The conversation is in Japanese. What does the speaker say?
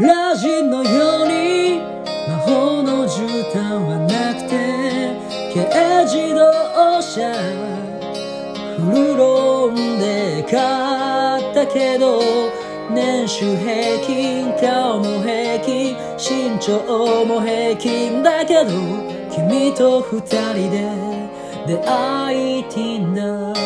ラジのように魔法の絨毯はなくて軽自動車フルローンで買ったけど年収平均顔も平均。身長も平均だけど君と二人で出会いてんだ